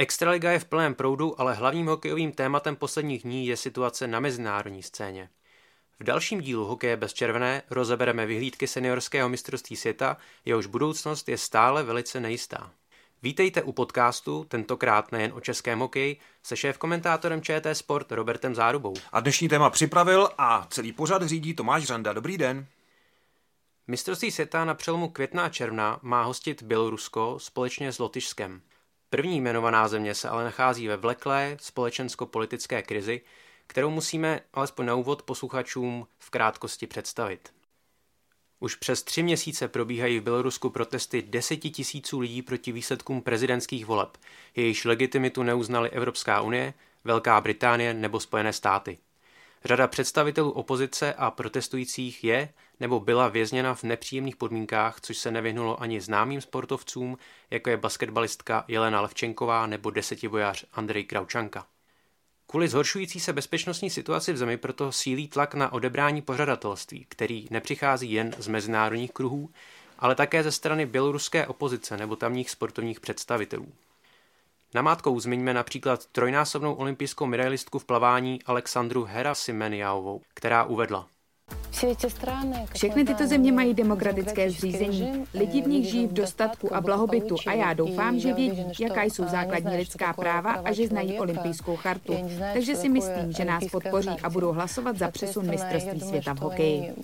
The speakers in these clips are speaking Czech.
Extraliga je v plném proudu, ale hlavním hokejovým tématem posledních dní je situace na mezinárodní scéně. V dalším dílu Hokeje bez červené rozebereme vyhlídky seniorského mistrovství světa, jehož budoucnost je stále velice nejistá. Vítejte u podcastu, tentokrát nejen o českém hokeji, se šéf-komentátorem ČT Sport Robertem Zárubou. A dnešní téma připravil a celý pořad řídí Tomáš Řanda. Dobrý den. Mistrovství světa na přelomu května a června má hostit Bělorusko společně s Lotyšskem. První jmenovaná země se ale nachází ve vleklé společensko-politické krizi, kterou musíme alespoň na úvod posluchačům v krátkosti představit. Už přes tři měsíce probíhají v Bělorusku protesty deseti tisíců lidí proti výsledkům prezidentských voleb, jejichž legitimitu neuznali Evropská unie, Velká Británie nebo Spojené státy. Řada představitelů opozice a protestujících je nebo byla vězněna v nepříjemných podmínkách, což se nevyhnulo ani známým sportovcům, jako je basketbalistka Jelena Levčenková nebo desetivojář Andrej Kraučanka. Kvůli zhoršující se bezpečnostní situaci v zemi proto sílí tlak na odebrání pořadatelství, který nepřichází jen z mezinárodních kruhů, ale také ze strany běloruské opozice nebo tamních sportovních představitelů. Namátkou zmiňme například trojnásobnou olympijskou medailistku v plavání Alexandru Herasimeniaovou, která uvedla – všechny tyto země mají demokratické zřízení. Lidi v nich žijí v dostatku a blahobytu a já doufám, že vědí, jaká jsou základní lidská práva a že znají olympijskou chartu. Takže si myslím, že nás podpoří a budou hlasovat za přesun mistrovství světa v hokeji.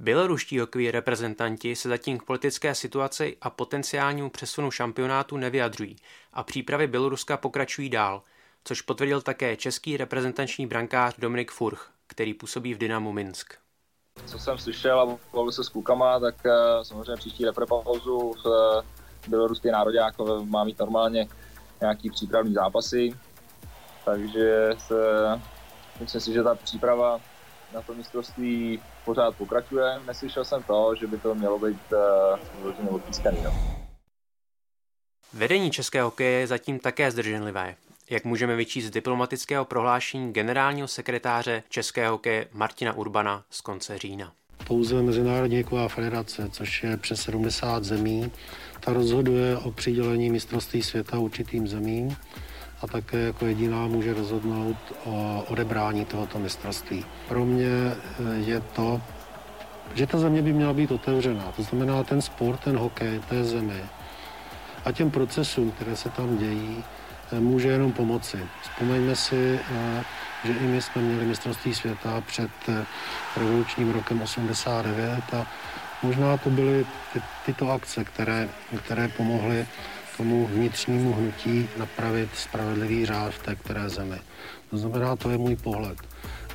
Běloruští hokejoví reprezentanti se zatím k politické situaci a potenciálnímu přesunu šampionátu nevyjadřují a přípravy Běloruska pokračují dál – což potvrdil také český reprezentační brankář Dominik Furch, který působí v Dynamu Minsk. Co jsem slyšel a bavil se s klukama, tak uh, samozřejmě příští reprepauzu v uh, běloruský národák má mít normálně nějaký přípravný zápasy, takže se, myslím si, že ta příprava na to mistrovství pořád pokračuje. Neslyšel jsem to, že by to mělo být uh, odpískaný. No. Vedení českého hokeje je zatím také zdrženlivé jak můžeme vyčíst z diplomatického prohlášení generálního sekretáře Českého hokeje Martina Urbana z konce října. Pouze Mezinárodní hokejová federace, což je přes 70 zemí, ta rozhoduje o přidělení mistrovství světa určitým zemím a také jako jediná může rozhodnout o odebrání tohoto mistrovství. Pro mě eh, je to, že ta země by měla být otevřená. To znamená ten sport, ten hokej té zemi a těm procesům, které se tam dějí, může jenom pomoci. Vzpomeňme si, eh, že i my jsme měli mistrovství světa před eh, revolučním rokem 89 a možná to byly ty, tyto akce, které, které pomohly tomu vnitřnímu hnutí napravit spravedlivý řád v té které zemi. To znamená, to je můj pohled.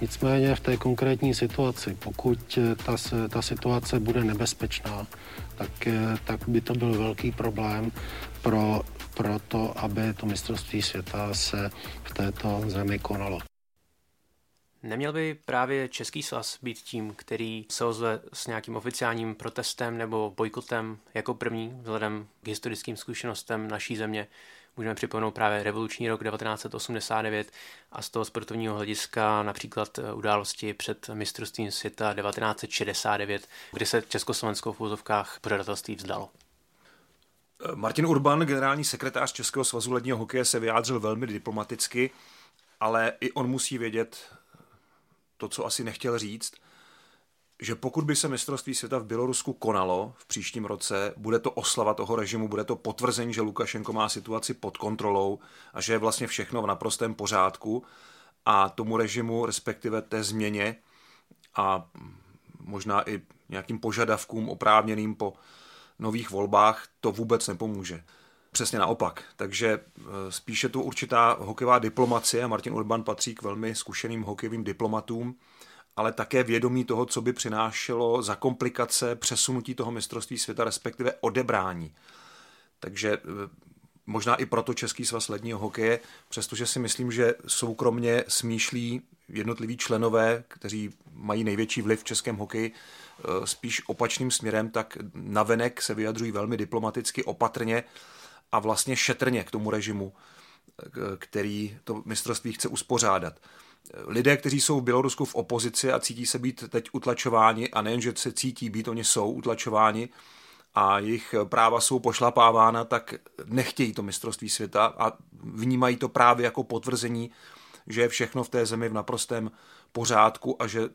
Nicméně v té konkrétní situaci, pokud eh, ta, ta situace bude nebezpečná, tak, tak by to byl velký problém pro pro to, aby to mistrovství světa se v této zemi konalo. Neměl by právě Český svaz být tím, který se ozve s nějakým oficiálním protestem nebo bojkotem jako první vzhledem k historickým zkušenostem naší země? Můžeme připomenout právě revoluční rok 1989 a z toho sportovního hlediska například události před mistrovstvím světa 1969, kdy se Československo v úzovkách pořadatelství vzdalo. Martin Urban, generální sekretář Českého svazu ledního hokeje, se vyjádřil velmi diplomaticky, ale i on musí vědět to, co asi nechtěl říct, že pokud by se mistrovství světa v Bělorusku konalo v příštím roce, bude to oslava toho režimu, bude to potvrzení, že Lukašenko má situaci pod kontrolou a že je vlastně všechno v naprostém pořádku a tomu režimu, respektive té změně a možná i nějakým požadavkům oprávněným po nových volbách to vůbec nepomůže. Přesně naopak. Takže e, spíše tu určitá hokejová diplomacie, Martin Urban patří k velmi zkušeným hokejovým diplomatům, ale také vědomí toho, co by přinášelo za komplikace přesunutí toho mistrovství světa, respektive odebrání. Takže e, možná i proto Český svaz ledního hokeje, přestože si myslím, že soukromně smýšlí jednotliví členové, kteří mají největší vliv v českém hokeji, eh, spíš opačným směrem, tak navenek se vyjadřují velmi diplomaticky, opatrně a vlastně šetrně k tomu režimu, eh, který to mistrovství chce uspořádat. Lidé, kteří jsou v Bělorusku v opozici a cítí se být teď utlačováni, a nejen, že se cítí být, oni jsou utlačováni, a jejich práva jsou pošlapávána, tak nechtějí to mistrovství světa a vnímají to právě jako potvrzení, že je všechno v té zemi v naprostém pořádku a že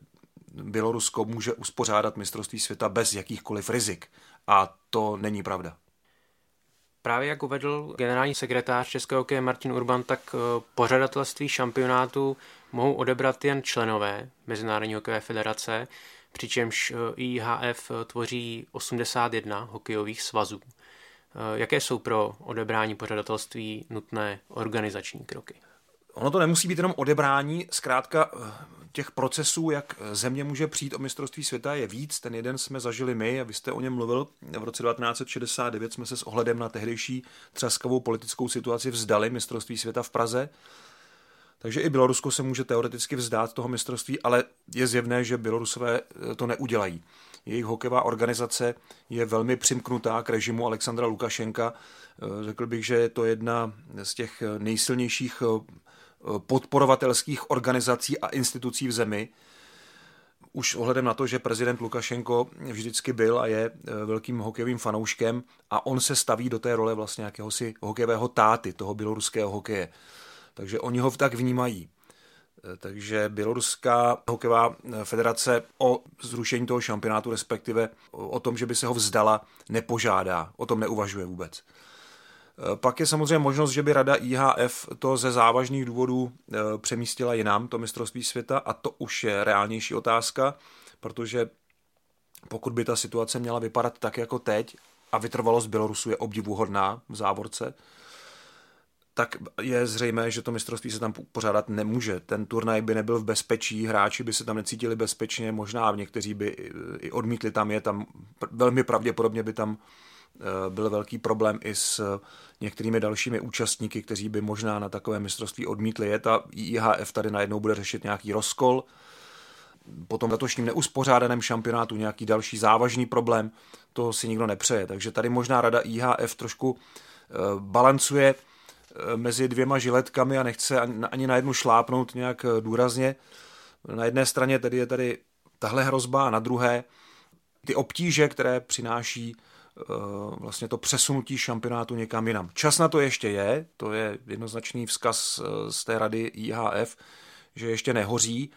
Bělorusko může uspořádat mistrovství světa bez jakýchkoliv rizik. A to není pravda. Právě jak uvedl generální sekretář Českého hokeje Martin Urban, tak eh, pořadatelství šampionátu mohou odebrat jen členové Mezinárodní hokejové federace, přičemž eh, IHF tvoří 81 hokejových svazů. Eh, jaké jsou pro odebrání pořadatelství nutné organizační kroky? Ono to nemusí být jenom odebrání, zkrátka eh, těch procesů, jak země může přijít o mistrovství světa, je víc. Ten jeden jsme zažili my a vy jste o něm mluvil. V roce 1969 jsme se s ohledem na tehdejší třaskavou politickou situaci vzdali mistrovství světa v Praze. Takže i Bělorusko se může teoreticky vzdát toho mistrovství, ale je zjevné, že Bělorusové eh, to neudělají. Jejich hokejová organizace je velmi přimknutá k režimu Alexandra Lukašenka. Eh, řekl bych, že je to jedna z těch nejsilnějších podporovatelských organizací a institucí v zemi. Už ohledem na to, že prezident Lukašenko vždycky byl a je velkým hokejovým fanouškem a on se staví do té role vlastně jakéhosi hokejového táty toho běloruského hokeje. Takže oni ho tak vnímají. E, takže Běloruská hokejová e, federace o zrušení toho šampionátu, respektive o tom, že by se ho vzdala, nepožádá. O tom neuvažuje vůbec. Eh, pak je samozřejmě možnost, že by rada IHF to ze závažných důvodů eh, přemístila jinam, to mistrovství světa, a to už je reálnější otázka, protože pokud by ta situace měla vypadat tak jako teď, a vytrvalost Bělorusu je obdivuhodná v závorce, tak je zřejmé, že to mistrovství se tam pořádat nemůže. Ten turnaj by nebyl v bezpečí, hráči by se tam necítili bezpečně, možná někteří by i odmítli tam je, tam velmi pravděpodobně by tam Eh, byl velký problém i s eh, některými dalšími účastníky, kteří by možná na takové mistrovství odmítli jet a IHF tady najednou bude řešit nějaký rozkol. Po tom letošním neuspořádaném šampionátu nějaký další závažný problém, to si nikdo nepřeje. Takže tady možná rada IHF trošku eh, balancuje mezi dvěma žiletkami a nechce ani na jednu šlápnout nějak důrazně. Na jedné straně tedy je tady tahle hrozba a na druhé ty obtíže, které přináší Eh, vlastně to přesunutí šampionátu někam jinam. Čas na to ještě je, to je jednoznačný vzkaz eh, z té rady IHF, že ještě nehoří,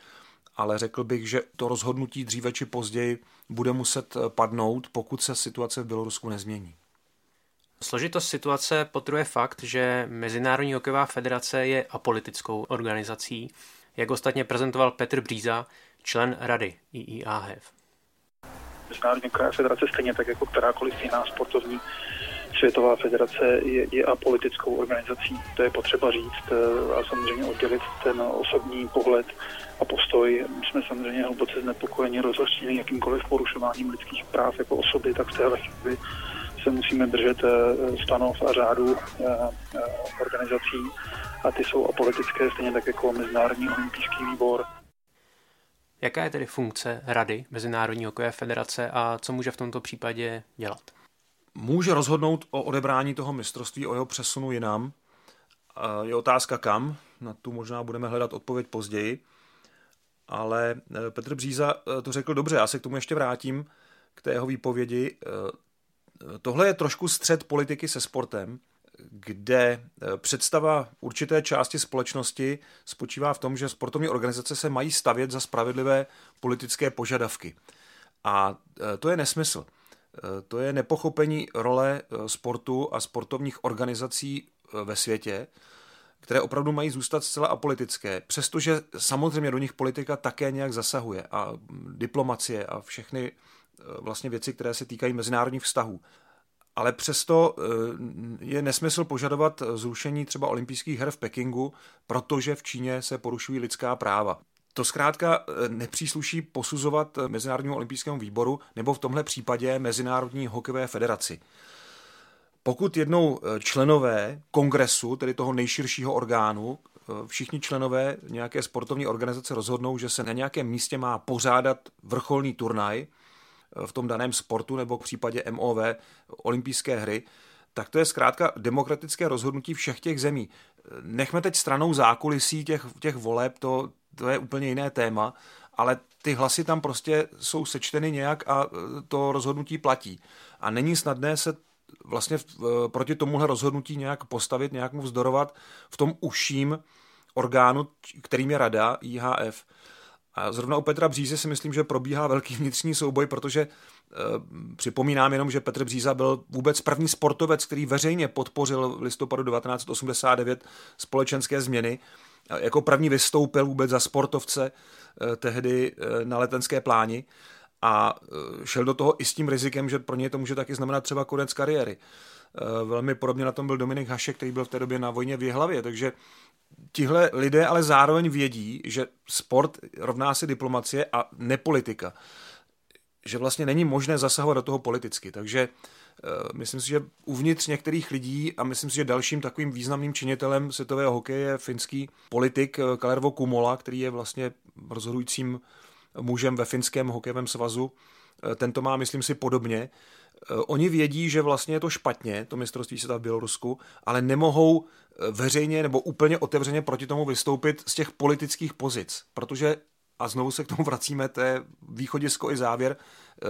ale řekl bych, že to rozhodnutí dříve či později bude muset eh, padnout, pokud se situace v Bělorusku nezmění. Složitost situace potruje fakt, že Mezinárodní hokejová federace je apolitickou organizací, jak ostatně prezentoval Petr Bříza, člen rady IIAHF. Mezinárodní hokejová federace, stejně tak jako kterákoliv jiná sportovní světová federace je, je apolitickou organizací. To je potřeba říct eh, a samozřejmě oddělit ten osobní pohled a postoj. My jsme samozřejmě hluboce znepokojeni, rozhořčení jakýmkoliv porušováním lidských práv jako osoby, tak v téhle chvíli se musíme držet eh, stanov a řádu eh, organizací a ty jsou apolitické, stejně tak jako Mezinárodní olympijský výbor. Jaká je tedy funkce Rady Mezinárodní hokejové federace a co může v tomto případě dělat? Může rozhodnout o odebrání toho mistrovství, o jeho přesunu jinam. Je otázka kam, na tu možná budeme hledat odpověď později. Ale eh, Petr Bříza eh, to řekl dobře, já se k tomu ještě vrátím, k té jeho výpovědi. Tohle je trošku střed politiky se sportem kde eh, představa určité části společnosti spočívá v tom, že sportovní organizace se mají stavět za spravedlivé politické požadavky. A eh, to je nesmysl. Eh, to je nepochopení role sportu a sportovních organizací ve světě, které opravdu mají zůstat zcela apolitické, přestože samozřejmě do nich politika také nějak zasahuje a diplomacie a všechny vlastně věci, které se týkají mezinárodních vztahů ale přesto eh, je nesmysl požadovat zrušení třeba olympijských her v Pekingu, protože v Číně se porušují lidská práva. To zkrátka eh, nepřísluší posuzovat Mezinárodnímu olympijskému výboru nebo v tomhle případě Mezinárodní hokejové federaci. pokud jednou členové kongresu, tedy toho nejširšího orgánu, všichni členové nějaké sportovní organizace rozhodnou, že se na nějakém místě má pořádat vrcholný turnaj v tom daném sportu nebo v případě MOV olympijské hry, tak to je zkrátka demokratické rozhodnutí všech těch zemí. Nechme teď stranou zákulisí těch, těch voleb, to, to je úplně jiné téma, ale ty hlasy tam prostě jsou sečteny nějak a to rozhodnutí platí. A není snadné se vlastně proti tomuhle rozhodnutí nějak postavit, nějak mu vzdorovat v tom užším orgánu, kterým je rada IHF. A zrovna u Petra Bříze si myslím, že probíhá velký vnitřní souboj, protože e, připomínám jenom, že Petr Bříza byl vůbec první sportovec, který veřejně podpořil v listopadu 1989 společenské změny. Jako první vystoupil vůbec za sportovce e, tehdy e, na letenské pláni a šel do toho i s tím rizikem, že pro něj to může taky znamenat třeba konec kariéry. Velmi podobně na tom byl Dominik Hašek, který byl v té době na vojně v Jihlavě, takže tihle lidé ale zároveň vědí, že sport rovná se diplomacie a nepolitika. Že vlastně není možné zasahovat do toho politicky. Takže uh, myslím si, že uvnitř některých lidí a myslím si, že dalším takovým významným činitelem světového hokeje je finský politik eh, Kalervo Kumola, který je vlastně rozhodujícím mužem ve finském hokejovém svazu. Uh, ten to má, myslím si, podobně. Oni vědí, že vlastně je to špatně, to mistrovství světa v Bělorusku, ale nemohou veřejně nebo úplně otevřeně proti tomu vystoupit z těch politických pozic, protože a znovu se k tomu vracíme, to je východisko i závěr, eh,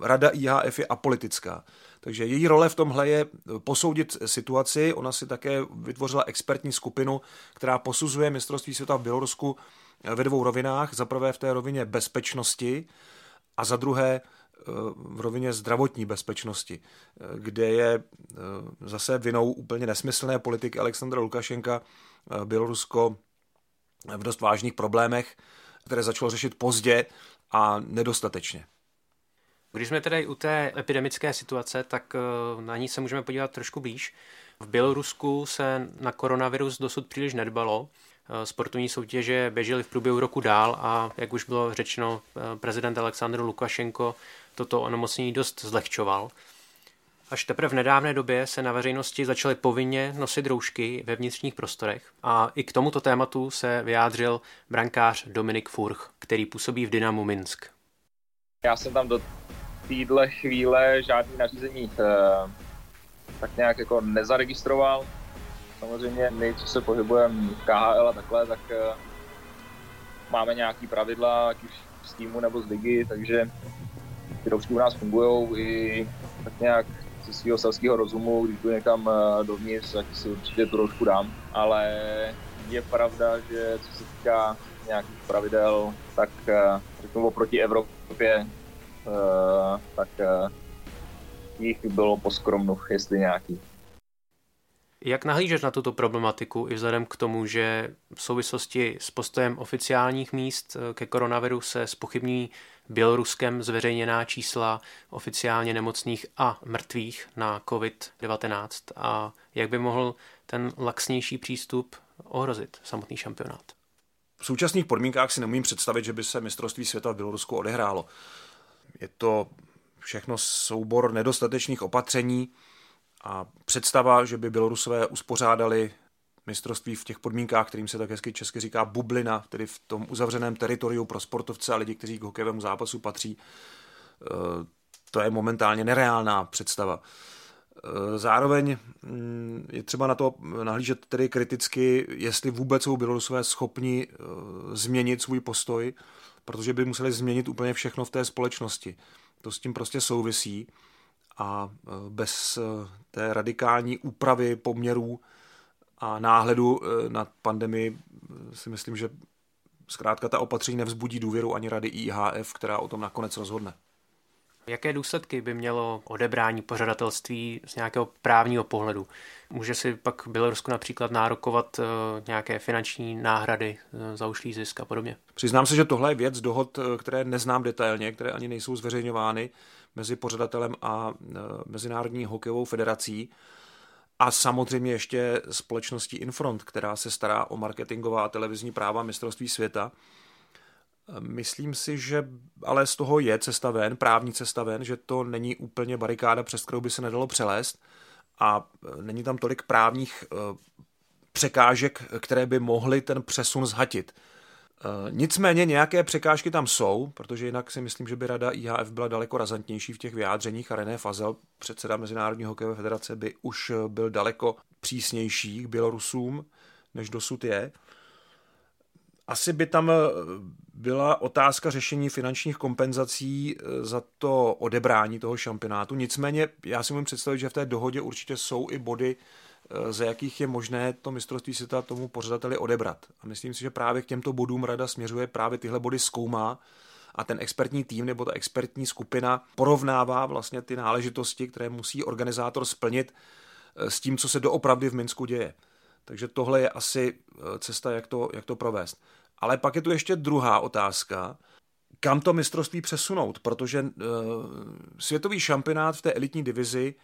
rada IHF je apolitická. Takže její role v tomhle je posoudit situaci. Ona si také vytvořila expertní skupinu, která posuzuje mistrovství světa v Bělorusku ve dvou rovinách. Za prvé v té rovině bezpečnosti a za druhé v rovině zdravotní bezpečnosti, kde je eh, zase vinou úplně nesmyslné politiky Alexandra Lukašenka eh, Bělorusko v dost vážných problémech, které začalo řešit pozdě a nedostatečně. Když jsme tedy u té epidemické situace, tak eh, na ní se můžeme podívat trošku blíž. V Bělorusku se na koronavirus dosud příliš nedbalo. Sportovní soutěže běžely v průběhu roku dál a, jak už bylo řečeno, prezident Aleksandr Lukašenko toto onemocnění dost zlehčoval. Až teprve v nedávné době se na veřejnosti začaly povinně nosit roušky ve vnitřních prostorech a i k tomuto tématu se vyjádřil brankář Dominik Furch, který působí v Dynamu Minsk. Já jsem tam do téhle chvíle žádný nařízení eh, tak nějak jako nezaregistroval. Samozřejmě my, co se pohybujeme v KHL a takhle, tak eh, máme nějaký pravidla, ať už z týmu nebo z ligy, takže roušky u nás fungují i tak nějak ze svého selského rozumu, když jdu někam eh, dovnitř, tak si určitě tu roušku dám, ale je pravda, že co se týká nějakých pravidel, tak eh, řeknu oproti Evropě, eh, tak jich bylo poskromnu, jestli nějaký. Jak nahlížet na tuto problematiku i vzhledem k tomu, že v souvislosti s postojem oficiálních míst ke koronaviru se spochybní Běloruskem zveřejněná čísla oficiálně nemocných a mrtvých na COVID-19 a jak by mohl ten laxnější přístup ohrozit samotný šampionát? V současných podmínkách si nemůžu představit, že by se mistrovství světa v Bělorusku odehrálo. Je to všechno soubor nedostatečných opatření a představa, že by Bělorusové uspořádali mistrovství v těch podmínkách, kterým se tak hezky česky říká bublina, tedy v tom uzavřeném teritoriu pro sportovce a lidi, kteří k hokejovému zápasu patří. Eh, to je momentálně nereálná představa. Eh, zároveň mm, je třeba na to nahlížet tedy kriticky, jestli vůbec jsou Bělorusové schopni eh, změnit svůj postoj, protože by museli změnit úplně všechno v té společnosti. To s tím prostě souvisí a bez té radikální úpravy poměrů a náhledu eh, na pandemii eh, si myslím, že zkrátka ta opatření nevzbudí důvěru ani rady IHF, která o tom nakonec rozhodne. Jaké důsledky by mělo odebrání pořadatelství z nějakého právního pohledu? Může si pak Bělorusko například nárokovat eh, nějaké finanční náhrady za ušlý zisk a podobně? Přiznám se, že tohle je věc dohod, které neznám detailně, které ani nejsou zveřejňovány mezi pořadatelem a Mezinárodní hokejovou federací a samozřejmě ještě společností Infront, která se stará o marketingová a televizní práva mistrovství světa. Myslím si, že ale z toho je cesta ven, právní cesta ven, že to není úplně barikáda, přes kterou by se nedalo přelézt a není tam tolik právních překážek, které by mohly ten přesun zhatit. Nicméně nějaké překážky tam jsou, protože jinak si myslím, že by rada IHF byla daleko razantnější v těch vyjádřeních a René Fazel, předseda Mezinárodní hokejové federace, by už byl daleko přísnější k Bělorusům, než dosud je. Asi by tam byla otázka řešení finančních kompenzací za to odebrání toho šampionátu. Nicméně já si můžu představit, že v té dohodě určitě jsou i body, Eh, za jakých je možné to mistrovství světa tomu pořadateli odebrat. A myslím si, že právě k těmto bodům rada směřuje, právě tyhle body zkoumá a ten expertní tým nebo ta expertní skupina porovnává vlastně ty náležitosti, které musí organizátor splnit eh, s tím, co se doopravdy v Minsku děje. Takže tohle je asi eh, cesta, jak to, jak to provést. Ale pak je tu ještě druhá otázka, kam to mistrovství přesunout, protože uh, světový šampionát v té elitní divizi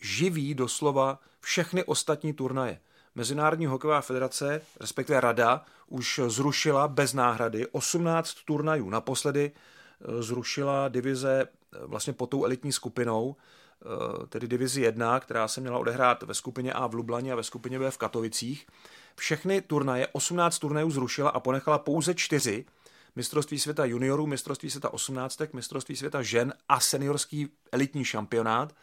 živí doslova všechny ostatní turnaje. Mezinárodní hokejová federace, respektive rada, už zrušila bez náhrady 18 turnajů. Naposledy eh, zrušila divize eh, vlastně pod tou elitní skupinou, eh, tedy divizi 1, která se měla odehrát ve skupině A v Lublani a ve skupině B v Katovicích. Všechny turnaje, 18 turnajů zrušila a ponechala pouze čtyři, mistrovství světa juniorů, mistrovství světa 18, mistrovství světa žen a seniorský elitní šampionát.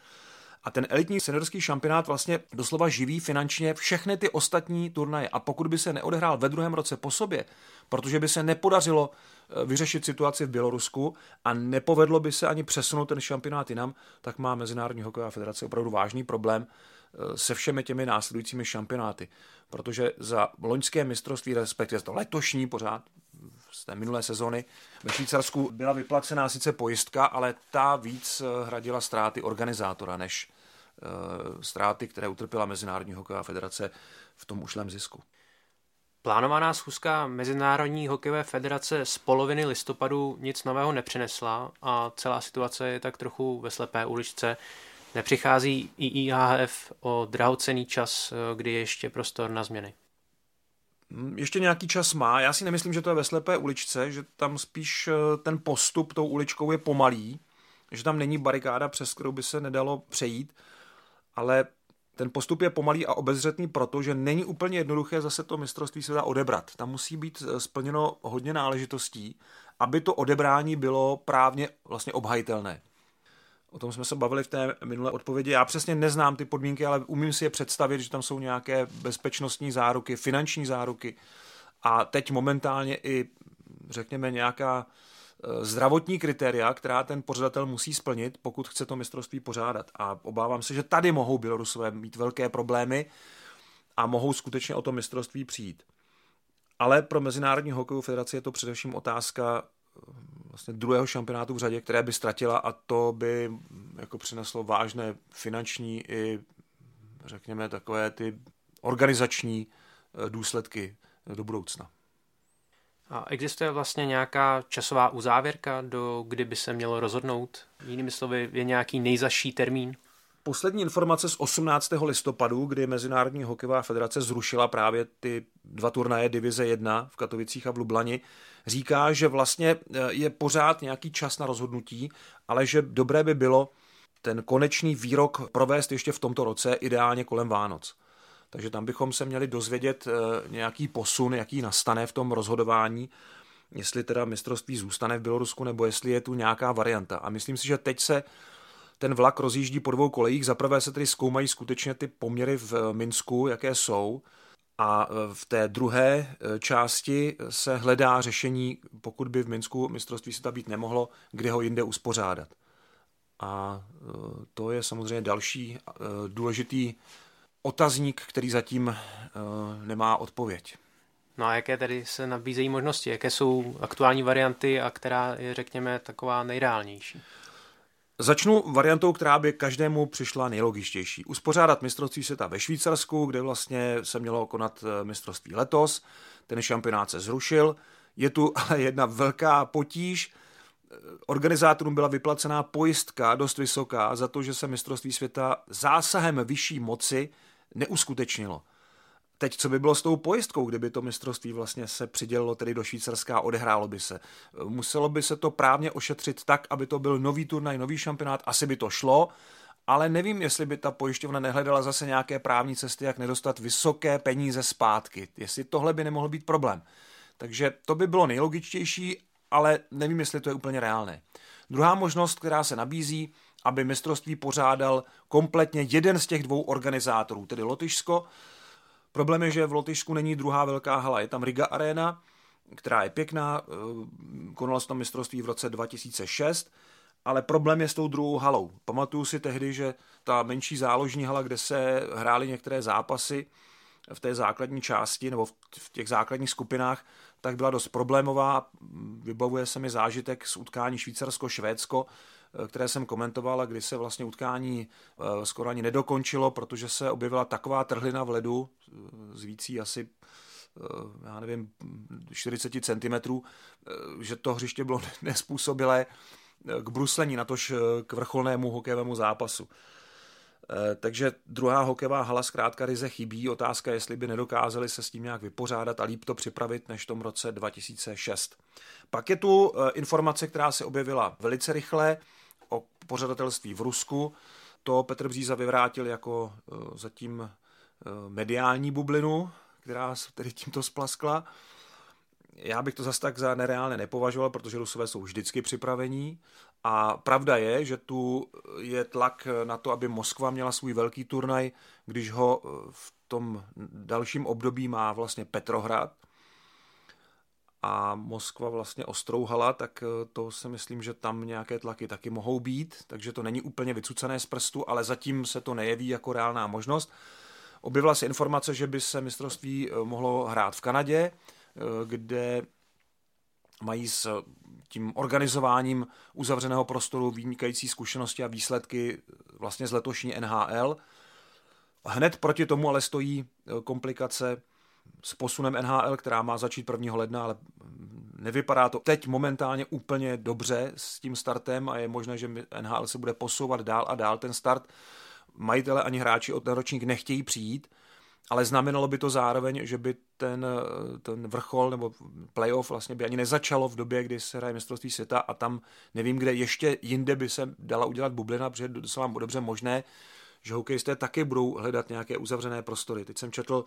A ten elitní seniorský šampionát vlastně doslova živí finančně všechny ty ostatní turnaje. A pokud by se neodehrál ve druhém roce po sobě, protože by se nepodařilo eh, vyřešit situaci v Bělorusku a nepovedlo by se ani přesunout ten šampionát jinam, tak má Mezinárodní hokejová federace opravdu vážný problém se všemi těmi následujícími šampionáty. Protože za loňské mistrovství, respektive to letošní pořád, z té minulé sezony. Ve Švýcarsku byla vyplacená sice pojistka, ale ta víc eh, hradila ztráty organizátora než uh, ztráty, které utrpěla Mezinárodní hokejová federace v tom ušlém zisku. Plánovaná schůzka Mezinárodní hokejové federace z poloviny listopadu nic nového nepřinesla a celá situace je tak trochu ve slepé uličce. Nepřichází IIHF o drahocený čas, eh, kdy je ještě prostor na změny. Hm, ještě nějaký čas má. Já si nemyslím, že to je ve slepé uličce, že tam spíš eh, ten postup tou uličkou je pomalý, že tam není barikáda, přes kterou by se nedalo přejít, ale ten postup je pomalý a obezřetný, protože není úplně jednoduché zase to mistrovství světa odebrat. Tam musí být eh, splněno hodně náležitostí, aby to odebrání bylo právně vlastně obhajitelné. O tom jsme se bavili v té minulé odpovědi. Já přesně neznám ty podmínky, ale umím si je představit, že tam jsou nějaké bezpečnostní záruky, finanční záruky a teď momentálně i, řekněme, nějaká e, zdravotní kritéria, která ten pořadatel musí splnit, pokud chce to mistrovství pořádat. A obávám se, že tady mohou Bělorusové mít velké problémy a mohou skutečně o to mistrovství přijít. Ale pro Mezinárodní hokejovou federaci je to především otázka vlastně druhého šampionátu v řadě, které by ztratila a to by jako přineslo vážné finanční i řekněme takové ty organizační eh, důsledky do budoucna. A existuje vlastně nějaká časová uzávěrka, do kdy by se mělo rozhodnout? Jinými slovy, je nějaký nejzaší termín? Poslední informace z 18. listopadu, kdy Mezinárodní hokejová federace zrušila právě ty dva turnaje Divize 1 v Katovicích a v Lublani, říká, že vlastně eh, je pořád nějaký čas na rozhodnutí, ale že dobré by bylo ten konečný výrok provést ještě v tomto roce, ideálně kolem Vánoc. Takže tam bychom se měli dozvědět eh, nějaký posun, jaký nastane v tom rozhodování, jestli teda mistrovství zůstane v Bělorusku, nebo jestli je tu nějaká varianta. A myslím si, že teď se ten vlak rozjíždí po dvou kolejích. Zaprvé se tedy zkoumají skutečně ty poměry v Minsku, jaké jsou. A e, v té druhé e, části se hledá řešení, pokud by v Minsku mistrovství světa být nemohlo, kde ho jinde uspořádat. A to je samozřejmě další důležitý otazník, který zatím nemá odpověď. No a jaké tedy se nabízejí možnosti? Jaké jsou aktuální varianty a která je, řekněme, taková nejreálnější? Začnu variantou, která by každému přišla nejlogičtější. Uspořádat mistrovství světa ve Švýcarsku, kde vlastně se mělo konat eh, mistrovství letos. Ten šampionát se zrušil. Je tu ale jedna velká potíž. Eh, organizátorům byla vyplacená pojistka dost vysoká za to, že se mistrovství světa zásahem vyšší moci neuskutečnilo. Teď, co by bylo s tou pojistkou, kdyby to mistrovství vlastně se přidělilo tedy do Švýcarska a odehrálo by se? Muselo by se to právně ošetřit tak, aby to byl nový turnaj, nový šampionát, asi by to šlo, ale nevím, jestli by ta pojišťovna nehledala zase nějaké právní cesty, jak nedostat vysoké peníze zpátky. Jestli tohle by nemohl být problém. Takže to by bylo nejlogičtější, ale nevím, jestli to je úplně reálné. Druhá možnost, která se nabízí, aby mistrovství pořádal kompletně jeden z těch dvou organizátorů, tedy Lotyšsko. Problém je, že v Lotyšsku není druhá velká hala, je tam Riga Arena, která je pěkná, eh, konala se tam mistrovství v roce 2006, ale problém je s tou druhou halou. Pamatuju si tehdy, že ta menší záložní hala, kde se hrály některé zápasy v té základní části nebo v těch základních skupinách, tak byla dost problémová. Vybavuje se mi zážitek z utkání Švýcarsko-Švédsko, které jsem komentoval kdy se vlastně utkání eh, skoro ani nedokončilo, protože se objevila taková trhlina v ledu z vící asi já nevím, 40 cm, že to hřiště bylo nespůsobilé k bruslení, natož eh, k vrcholnému hokejovému zápasu. Eh, takže druhá hokejová hala zkrátka ryze chybí. Otázka je, jestli by nedokázali se s tím nějak vypořádat a líp to připravit než v tom roce 2006. Pak je tu eh, informace, která se objevila velice rychle pořadatelství v Rusku. To Petr Bříza vyvrátil jako zatím mediální bublinu, která se tedy tímto splaskla já bych to zase tak za nereálné nepovažoval, protože Rusové jsou vždycky připravení. A pravda je, že tu je tlak na to, aby Moskva měla svůj velký turnaj, když ho v tom dalším období má vlastně Petrohrad a Moskva vlastně ostrouhala, tak to si myslím, že tam nějaké tlaky taky mohou být, takže to není úplně vycucené z prstu, ale zatím se to nejeví jako reálná možnost. Objevila se informace, že by se mistrovství mohlo hrát v Kanadě, Eh, kde mají s tím organizováním uzavřeného prostoru vynikající zkušenosti a výsledky vlastně z letošní NHL. Hned proti tomu ale stojí eh, komplikace s posunem NHL, která má začít 1. ledna, ale nevypadá to teď momentálně úplně dobře s tím startem a je možné, že NHL se bude posouvat dál a dál ten start. Majitele ani hráči o ten ročník nechtějí přijít, ale znamenalo by to zároveň, že by ten, ten vrchol nebo playoff vlastně by ani nezačalo v době, kdy se hraje mistrovství světa a tam nevím, kde ještě jinde by se dala udělat bublina, protože je docela dobře možné, že hokejisté taky budou hledat nějaké uzavřené prostory. Teď jsem četl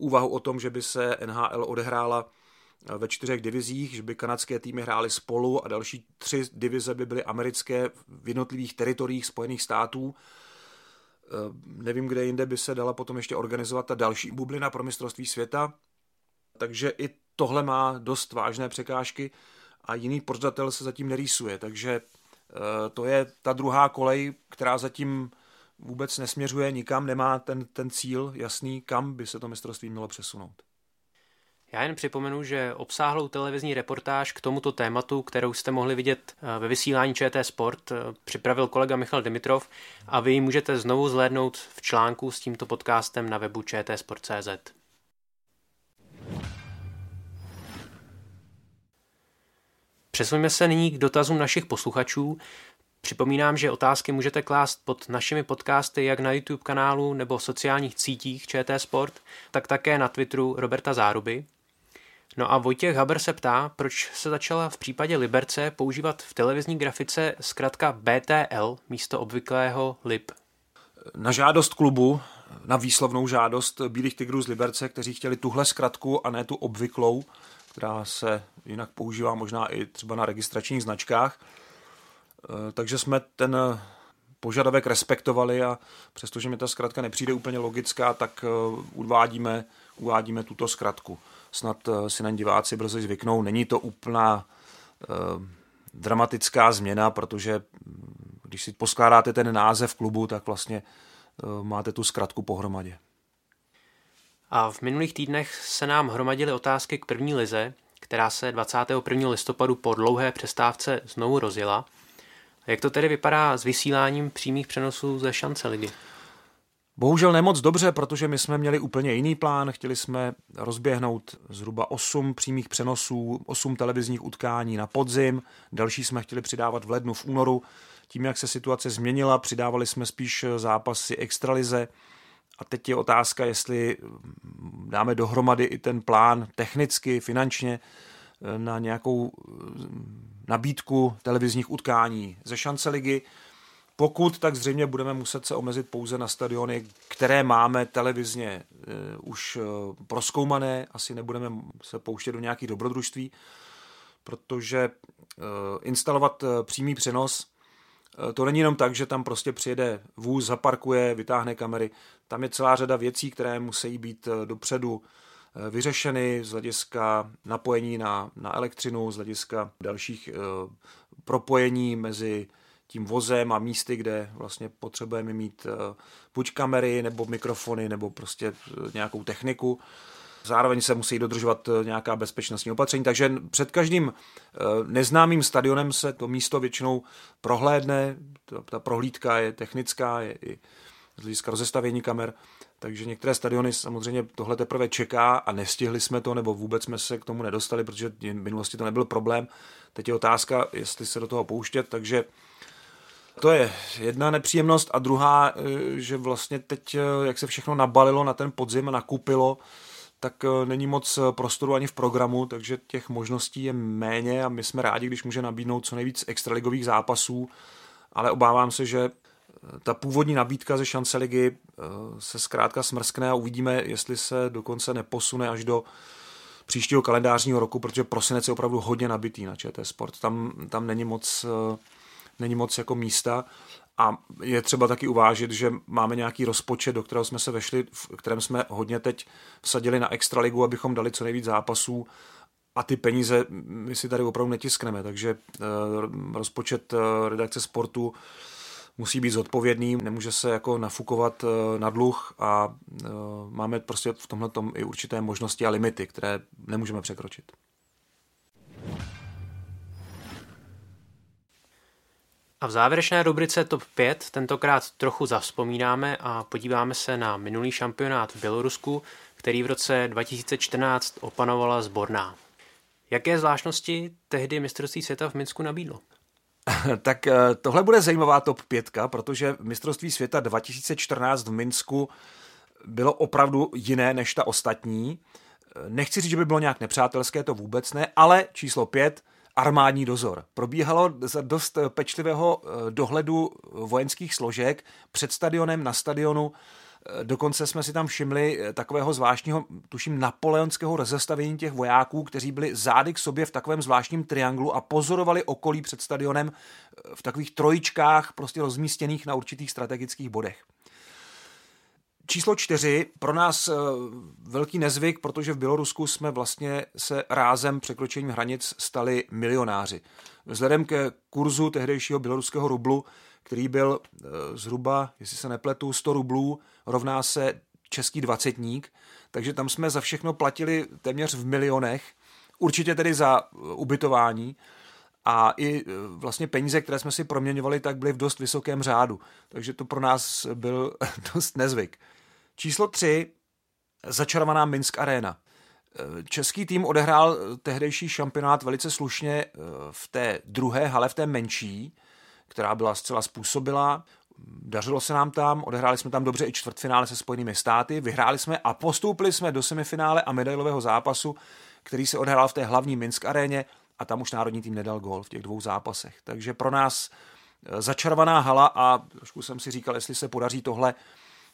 úvahu o tom, že by se NHL odehrála ve čtyřech divizích, že by kanadské týmy hrály spolu a další tři divize by byly americké v jednotlivých teritoriích Spojených států Eh, nevím, kde jinde by se dala potom ještě organizovat ta další bublina pro mistrovství světa. Takže i tohle má dost vážné překážky a jiný pořadatel se zatím nerýsuje. Takže eh, to je ta druhá kolej, která zatím vůbec nesměřuje nikam, nemá ten, ten cíl jasný, kam by se to mistrovství mělo přesunout. Já jen připomenu, že obsáhlou televizní reportáž k tomuto tématu, kterou jste mohli vidět eh, ve vysílání ČT Sport, eh, připravil kolega Michal Dimitrov a vy ji můžete znovu zhlédnout v článku s tímto podcastem na webu čtsport.cz. Přesuňme se nyní k dotazům našich posluchačů. Připomínám, že otázky můžete klást pod našimi podcasty jak na YouTube kanálu nebo sociálních sítích ČT Sport, tak také na Twitteru Roberta Záruby. No a Vojtěch Haber se ptá, proč se začala v případě Liberce používat v televizní grafice zkrátka BTL místo obvyklého LIB. Na žádost klubu, na výslovnou žádost Bílých tigrů z Liberce, kteří chtěli tuhle zkratku a ne tu obvyklou, která se jinak používá možná i třeba na registračních značkách. Eh, takže jsme ten požadavek respektovali a přestože mi ta zkratka nepřijde úplně logická, tak eh, uvádíme, uvádíme tuto zkratku snad eh, si na diváci brzy zvyknou. Není to úplná eh, dramatická změna, protože hm, když si poskládáte ten název klubu, tak vlastně eh, máte tu zkratku pohromadě. A v minulých týdnech se nám hromadily otázky k první lize, která se 21. listopadu po dlouhé přestávce znovu rozjela. Jak to tedy vypadá s vysíláním přímých přenosů ze šance ligy? Bohužel nemoc dobře, protože my jsme měli úplně jiný plán. Chtěli jsme rozběhnout zhruba 8 přímých přenosů, 8 televizních utkání na podzim. Další jsme chtěli přidávat v lednu, v únoru. Tím, jak se situace změnila, přidávali jsme spíš zápasy extralize. A teď je otázka, jestli dáme dohromady i ten plán technicky, finančně na nějakou nabídku televizních utkání ze šance ligy Pokud, tak zřejmě budeme muset se omezit pouze na stadiony, které máme televizně uh, už uh, proskoumané, asi nebudeme se pouštět do nějakých dobrodružství, protože uh, instalovat přímý přenos to není jenom tak, že tam prostě přijede vůz, zaparkuje, vytáhne kamery. Tam je celá řada věcí, které musí být dopředu vyřešeny z hlediska napojení na, na elektřinu, z hlediska dalších uh, propojení mezi tím vozem a místy, kde vlastně potřebujeme mít uh, buď kamery, nebo mikrofony, nebo prostě nějakou techniku. Zároveň se musí dodržovat nějaká bezpečnostní opatření, takže před každým neznámým stadionem se to místo většinou prohlédne, ta prohlídka je technická, je i z hlediska rozestavění kamer, takže některé stadiony samozřejmě tohle teprve čeká a nestihli jsme to, nebo vůbec jsme se k tomu nedostali, protože v minulosti to nebyl problém. Teď je otázka, jestli se do toho pouštět, takže to je jedna nepříjemnost a druhá, eh, že vlastně teď, eh, jak se všechno nabalilo na ten podzim a nakupilo, tak eh, není moc prostoru ani v programu, takže těch možností je méně a my jsme rádi, když může nabídnout co nejvíc extraligových zápasů, ale obávám se, že ta původní nabídka ze šance ligy eh, se zkrátka smrskne a uvidíme, jestli se dokonce neposune až do příštího kalendářního roku, protože prosinec je opravdu hodně nabitý na ČT Sport. Tam, tam není moc, eh, není moc jako místa a je třeba taky uvážit, že máme nějaký rozpočet, do kterého jsme se vešli, v kterém jsme hodně teď vsadili na extraligu, abychom dali co nejvíc zápasů a ty peníze my si tady opravdu netiskneme, takže eh, rozpočet redakce sportu musí být zodpovědný, nemůže se jako nafukovat eh, na dluh a eh, máme prostě v tomhle tom i určité možnosti a limity, které nemůžeme překročit. A v závěrečné rubrice TOP 5 tentokrát trochu zavzpomínáme a podíváme se na minulý šampionát v Bělorusku, který v roce 2014 opanovala zborná. Jaké zvláštnosti tehdy mistrovství světa v Minsku nabídlo? tak eh, tohle bude zajímavá top pětka, protože mistrovství světa 2014 v Minsku bylo opravdu jiné než ta ostatní. Eh, nechci říct, že by bylo nějak nepřátelské, to vůbec ne, ale číslo pět, armádní dozor. Probíhalo za dost pečlivého eh, dohledu vojenských složek před stadionem, na stadionu, Dokonce jsme si tam všimli eh, takového zvláštního, tuším, napoleonského rozestavění těch vojáků, kteří byli zády k sobě v takovém zvláštním trianglu a pozorovali okolí před stadionem eh, v takových trojičkách, prostě rozmístěných na určitých strategických bodech. Číslo čtyři, pro nás eh, velký nezvyk, protože v Bělorusku jsme vlastně se rázem překročením hranic stali milionáři. Vzhledem ke kurzu tehdejšího běloruského rublu který byl eh, zhruba, jestli se nepletu, 100 rublů rovná se český dvacetník, takže tam jsme za všechno platili téměř v milionech, určitě tedy za eh, ubytování a i eh, vlastně peníze, které jsme si proměňovali, tak byly v dost vysokém řádu, takže to pro nás byl dost nezvyk. Číslo 3, začarovaná Minsk Arena. Český tým odehrál tehdejší šampionát velice slušně v té druhé hale, v té menší, která byla zcela způsobila. Dařilo se nám tam, odehráli jsme tam dobře i čtvrtfinále se Spojenými státy, vyhráli jsme a postoupili jsme do semifinále a medailového zápasu, který se odehrál v té hlavní Minsk aréně a tam už národní tým nedal gol v těch dvou zápasech. Takže pro nás eh, začarovaná hala a trošku jsem si říkal, jestli se podaří tohle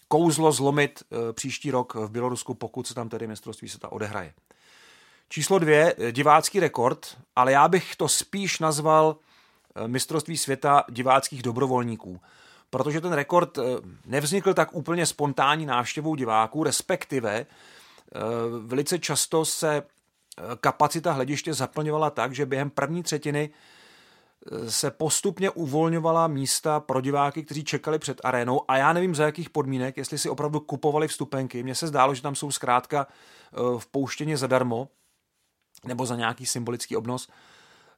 kouzlo zlomit eh, příští rok v Bělorusku, pokud se tam tedy mistrovství světa odehraje. Číslo dvě, eh, divácký rekord, ale já bych to spíš nazval mistrovství světa diváckých dobrovolníků. Protože ten rekord eh, nevznikl tak úplně spontánní návštěvou diváků, respektive eh, velice často se kapacita hlediště zaplňovala tak, že během první třetiny se postupně uvolňovala místa pro diváky, kteří čekali před arénou a já nevím za jakých podmínek, jestli si opravdu kupovali vstupenky. Mně se zdálo, že tam jsou zkrátka v pouštěně zadarmo nebo za nějaký symbolický obnos.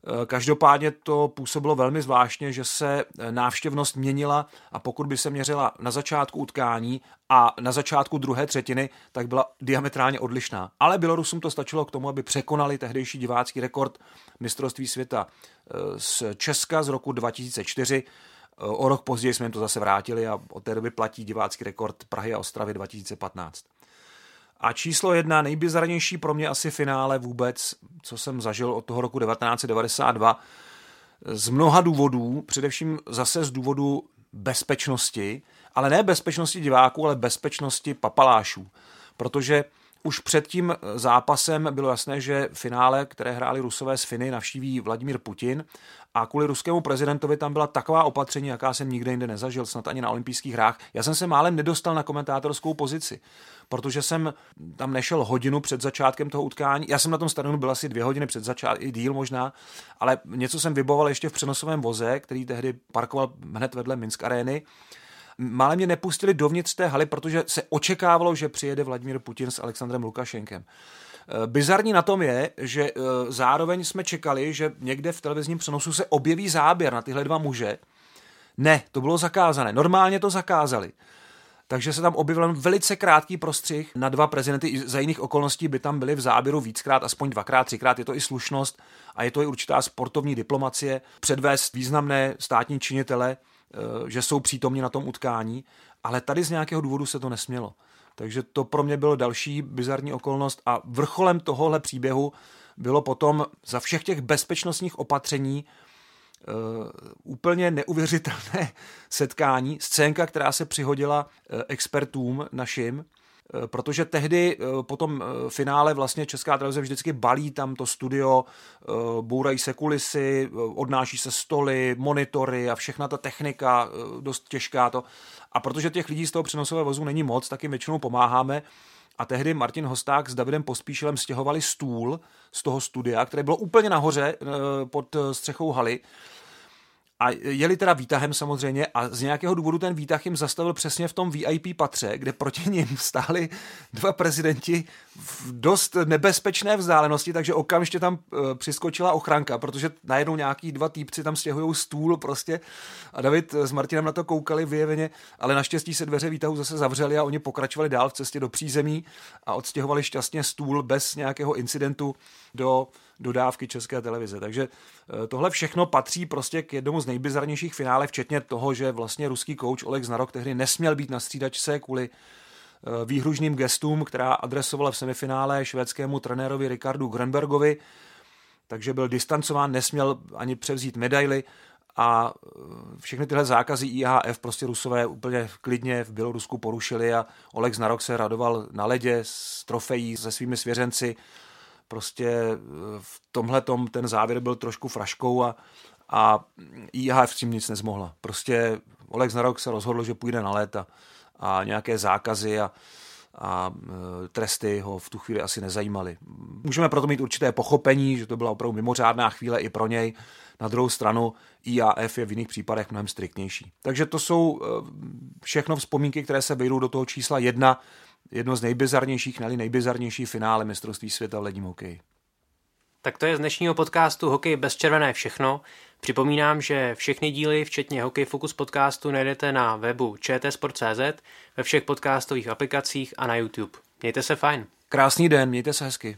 Eh, každopádně to působilo velmi zvláštně, že se eh, návštěvnost měnila a pokud by se měřila na začátku utkání a na začátku druhé třetiny, tak byla diametrálně odlišná. Ale Bělorusům to stačilo k tomu, aby překonali tehdejší divácký rekord mistrovství světa eh, z Česka z roku 2004. O rok později jsme jim to zase vrátili a od té doby platí divácký rekord Prahy a Ostravy 2015. A číslo jedna, nejbizarnější pro mě asi finále vůbec, co jsem zažil od toho roku 1992, z mnoha důvodů, především zase z důvodu bezpečnosti, ale ne bezpečnosti diváků, ale bezpečnosti papalášů. Protože už před tím zápasem bylo jasné, že finále, které hráli Rusové s Finy, navštíví Vladimír Putin a kvůli ruskému prezidentovi tam byla taková opatření, jaká jsem nikde jinde nezažil, snad ani na olympijských hrách. Já jsem se málem nedostal na komentátorskou pozici, protože jsem tam nešel hodinu před začátkem toho utkání. Já jsem na tom stadionu byl asi dvě hodiny před začátkem, i díl možná, ale něco jsem vyboval ještě v přenosovém voze, který tehdy parkoval hned vedle Minsk arény Málem mě nepustili dovnitř té haly, protože se očekávalo, že přijede Vladimír Putin s Alexandrem Lukašenkem. Eh, bizarní na tom je, že eh, zároveň jsme čekali, že někde v televizním přenosu se objeví záběr na tyhle dva muže. Ne, to bylo zakázané. Normálně to zakázali. Takže se tam objevil velice krátký prostřih na dva prezidenty. Za jiných okolností by tam byly v záběru víckrát, aspoň dvakrát, třikrát. Je to i slušnost a je to i určitá sportovní diplomacie. Předvést významné státní činitele že jsou přítomni na tom utkání, ale tady z nějakého důvodu se to nesmělo. Takže to pro mě bylo další bizarní okolnost a vrcholem tohohle příběhu bylo potom za všech těch bezpečnostních opatření uh, úplně neuvěřitelné setkání, scénka, která se přihodila uh, expertům našim, Eh, protože tehdy eh, po tom eh, finále vlastně Česká televize vždycky balí tam to studio, bourají se kulisy, odnáší se stoly, monitory a všechna ta technika, dost těžká to. A protože těch lidí z toho přenosového vozu není moc, tak jim většinou pomáháme. A tehdy Martin Hosták s Davidem Pospíšilem stěhovali stůl z toho studia, které bylo úplně nahoře pod střechou haly a jeli teda výtahem samozřejmě a z nějakého důvodu ten výtah jim zastavil přesně v tom VIP patře, kde proti ním stáli dva prezidenti v dost nebezpečné vzdálenosti, takže okamžitě tam e, přiskočila ochranka, protože najednou nějaký dva týpci tam stěhují stůl prostě a David s Martinem na to koukali vyjeveně, ale naštěstí se dveře výtahu zase zavřely a oni pokračovali dál v cestě do přízemí a odstěhovali šťastně stůl bez nějakého incidentu do dodávky české televize. Takže eh, tohle všechno patří prostě k jednomu z nejbizarnějších finále, včetně toho, že vlastně ruský kouč Oleg Znarok tehdy nesměl být na střídačce kvůli eh, výhružným gestům, která adresovala v semifinále švédskému trenérovi Ricardu Grenbergovi, takže byl distancován, nesměl ani převzít medaily a eh, všechny tyhle zákazy IHF prostě Rusové úplně klidně v Bělorusku porušili a Oleg Znarok se radoval na ledě s trofejí se svými svěřenci. Prostě eh, v tomhle ten závěr byl trošku fraškou a, a IHF s tím nic nezmohla. Prostě Oleg Znarok se rozhodl, že půjde na léta a nějaké zákazy a, a eh, tresty ho v tu chvíli asi nezajímaly. Můžeme proto mít určité pochopení, že to byla opravdu mimořádná chvíle i pro něj. Na druhou stranu IAF je v jiných případech mnohem striktnější. Takže to jsou eh, všechno vzpomínky, které se vejdou do toho čísla jedna jedno z nejbizarnějších, ne nejbizarnější finále mistrovství světa v ledním hokeji. Tak to je z dnešního podcastu Hokej bez červené všechno. Připomínám, že všechny díly, včetně Hokej Focus podcastu, najdete na webu čtsport.cz, ve všech podcastových aplikacích a na YouTube. Mějte se fajn. Krásný den, mějte se hezky.